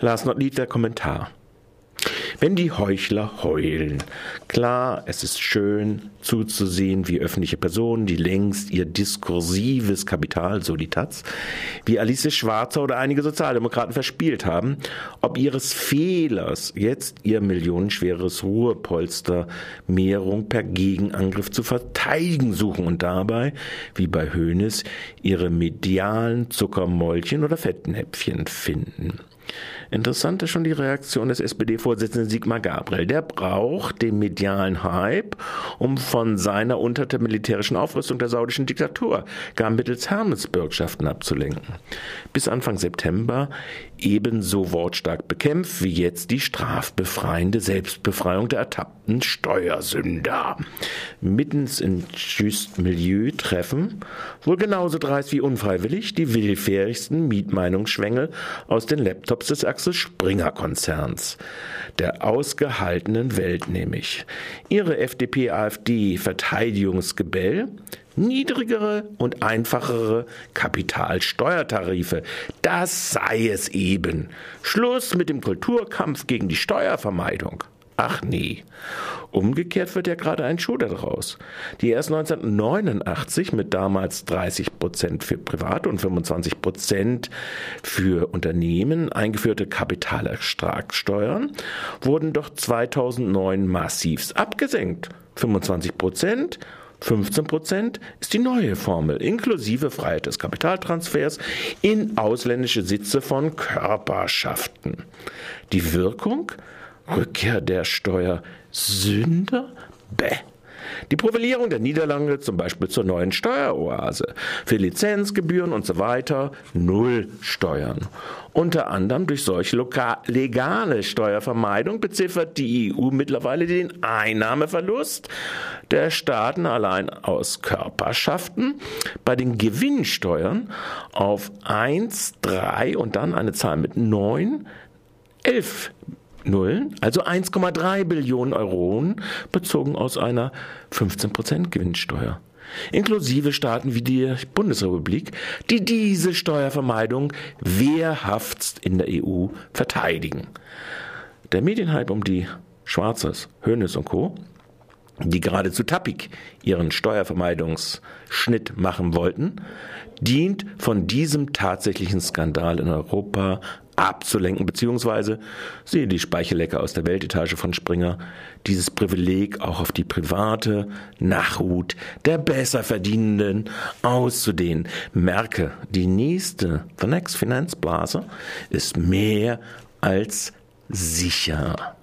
Last not least der Kommentar. Wenn die Heuchler heulen. Klar, es ist schön zuzusehen, wie öffentliche Personen, die längst ihr diskursives Kapital, so die Taz, wie Alice Schwarzer oder einige Sozialdemokraten verspielt haben, ob ihres Fehlers jetzt ihr millionenschweres Ruhepolster Mehrung per Gegenangriff zu verteidigen suchen und dabei, wie bei Hoeneß, ihre medialen Zuckermäulchen oder Fettnäpfchen finden. Interessant ist schon die Reaktion des SPD-Vorsitzenden Sigmar Gabriel. Der braucht den medialen Hype, um von seiner unter der militärischen Aufrüstung der saudischen Diktatur gar mittels Hermesbürgschaften abzulenken. Bis Anfang September ebenso wortstark bekämpft wie jetzt die strafbefreiende Selbstbefreiung der ertappten Steuersünder. Mittens in Just Milieu treffen, wohl genauso dreist wie unfreiwillig, die willfährigsten Mietmeinungsschwängel aus den Laptops des Axel Springer Konzerns, der ausgehaltenen Welt nämlich. Ihre FDP-AfD-Verteidigungsgebell niedrigere und einfachere Kapitalsteuertarife. Das sei es eben. Schluss mit dem Kulturkampf gegen die Steuervermeidung. Ach nee. Umgekehrt wird ja gerade ein Schuh daraus. Die erst 1989 mit damals 30 Prozent für Private und 25 Prozent für Unternehmen eingeführte Kapitalertragssteuern wurden doch 2009 massivst abgesenkt. 25 Prozent 15 Prozent ist die neue Formel, inklusive Freiheit des Kapitaltransfers in ausländische Sitze von Körperschaften. Die Wirkung? Rückkehr der Steuersünder? Bäh. Die Profilierung der Niederlande zum Beispiel zur neuen Steueroase. Für Lizenzgebühren und so weiter null Steuern. Unter anderem durch solche legale Steuervermeidung beziffert die EU mittlerweile den Einnahmeverlust der Staaten allein aus Körperschaften bei den Gewinnsteuern auf 1, 3 und dann eine Zahl mit 9, 11 Nullen, also 1,3 Billionen Euro, bezogen aus einer 15% Gewinnsteuer. Inklusive Staaten wie die Bundesrepublik, die diese Steuervermeidung wehrhaft in der EU verteidigen. Der Medienhype um die Schwarzers, Hönes und Co., die geradezu tappig ihren Steuervermeidungsschnitt machen wollten, dient von diesem tatsächlichen Skandal in Europa abzulenken, beziehungsweise sehe die Speichellecke aus der Weltetage von Springer dieses Privileg auch auf die private Nachhut der Besserverdienenden auszudehnen. Merke, die nächste The Next Finanzblase ist mehr als sicher.